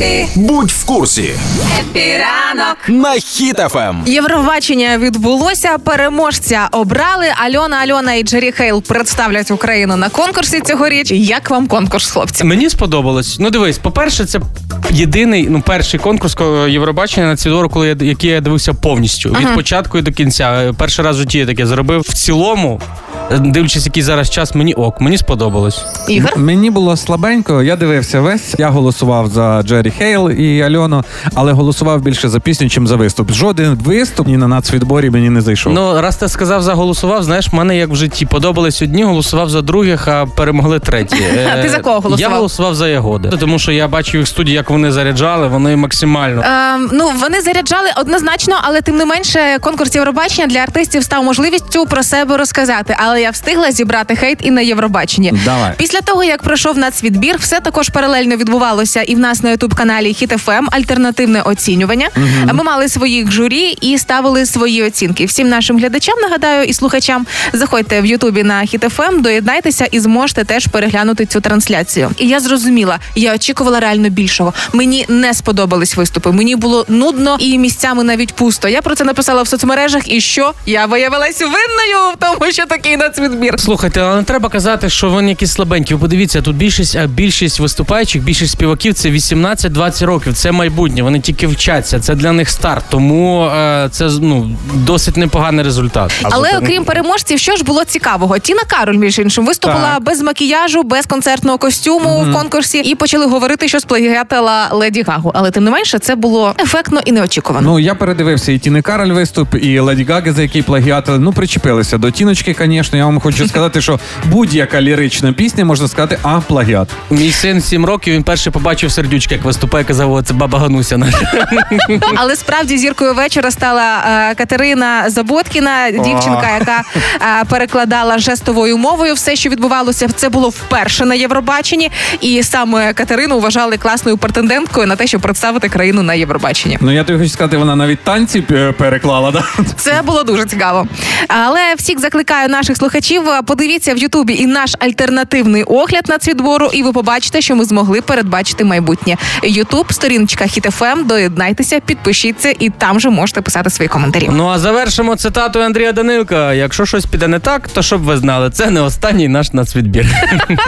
Happy Будь в курсі happy ранок. на Ем. Хіт-ФМ. Євробачення відбулося. Переможця обрали. Альона Альона і Джері Хейл представлять Україну на конкурсі цьогоріч. Як вам конкурс, хлопці? Мені сподобалось. Ну дивись, по-перше, це єдиний, ну перший конкурс Євробачення нацвідбору, коли я який я дивився повністю від початку і до кінця. Перший раз в житті я таке зробив. В цілому, дивлячись, який зараз час, мені ок, мені сподобалось. Ігор? Мені було слабенько, я дивився весь. Я голосував за Джері Хейл і Альону, але голосував більше за пісню, ніж за виступ. Жоден виступ ні на нацвідборі мені не зайшов. Ну, раз ти сказав за голосував, знаєш, в мене як в житті подобались одні, голосував за других, а перемогли треті. А ти за кого голосував? Я голосував за Ягоди. Тому що я бачив їх в студії, як вони заряджали, вони максимально. Ем, ну вони заряджали однозначно, але тим не менше, конкурс Євробачення для артистів став можливістю про себе розказати. Але я встигла зібрати хейт і на Євробаченні. Давай. Після того, як пройшов нацвідбір, все також паралельно відбувалося і в нас на ютуб каналі HitFM альтернативне оцінювання. Ми мали своїх журі і ставили свої оцінки. Всім нашим глядачам нагадаю і слухачам, заходьте в Ютубі на HitFM, доєднайтеся і зможете теж переглянути цю трансляцію. І я зрозуміла, я очікувала реально більшого. Мені не сподобались виступи. Мені було нудно і місцями навіть пусто. Я про це написала в соцмережах. І що я виявилась винною в тому, що такий нацвідбір. Слухайте, але не треба казати, що вони якісь слабенькі. Ви подивіться, тут більшість, а більшість виступаючих, більшість співаків це 18-20 років. Це майбутнє. Вони тільки вчаться. Це для них старт. Тому е, це ну досить непоганий результат. Але окрім переможців, що ж було цікавого? Тіна Кароль, між іншим, виступила Так. без макіяжу, без концертного костюму в конкурсі і почали говорити, що сплагіатила Леді Гагу. Але тим не менше, це було ефектно і неочікувано. Ну я передивився і Тіни Кароль виступ, і Леді Гаги, за який плагіатили. Ну причепилися до тіночки, звісно. Я вам хочу сказати, що будь-яка лірична пісня можна сказати, а плагіат. Мій син 7 років. Він перший побачив сердючки, як виступає, казав, «О, це баба Гануся наша. Але справді зіркою вечора стала е, Катерина Заботкіна, дівчинка, яка е, перекладала жестовою мовою все, що відбувалося. Це було вперше на Євробаченні, і саме Катерину вважали класною претенденткою на те, щоб представити країну на Євробаченні. Ну я тобі хочу сказати, вона навіть танці е, переклала. Да? Це було дуже цікаво. Але всіх закликаю наших слухачів. е, Подивіться в Ютубі і наш альтернативний огляд на цвітбору, і ви побачите, що ми змогли передбачити майбутнє. Ютуб, сторіночка HitFM, доєднайтеся, підпишіться, і там же можете писати свої коментарі. Ну а завершимо цитату Андрія Данилка. Якщо щось піде не так, то щоб ви знали, це не останній наш нацвідбір.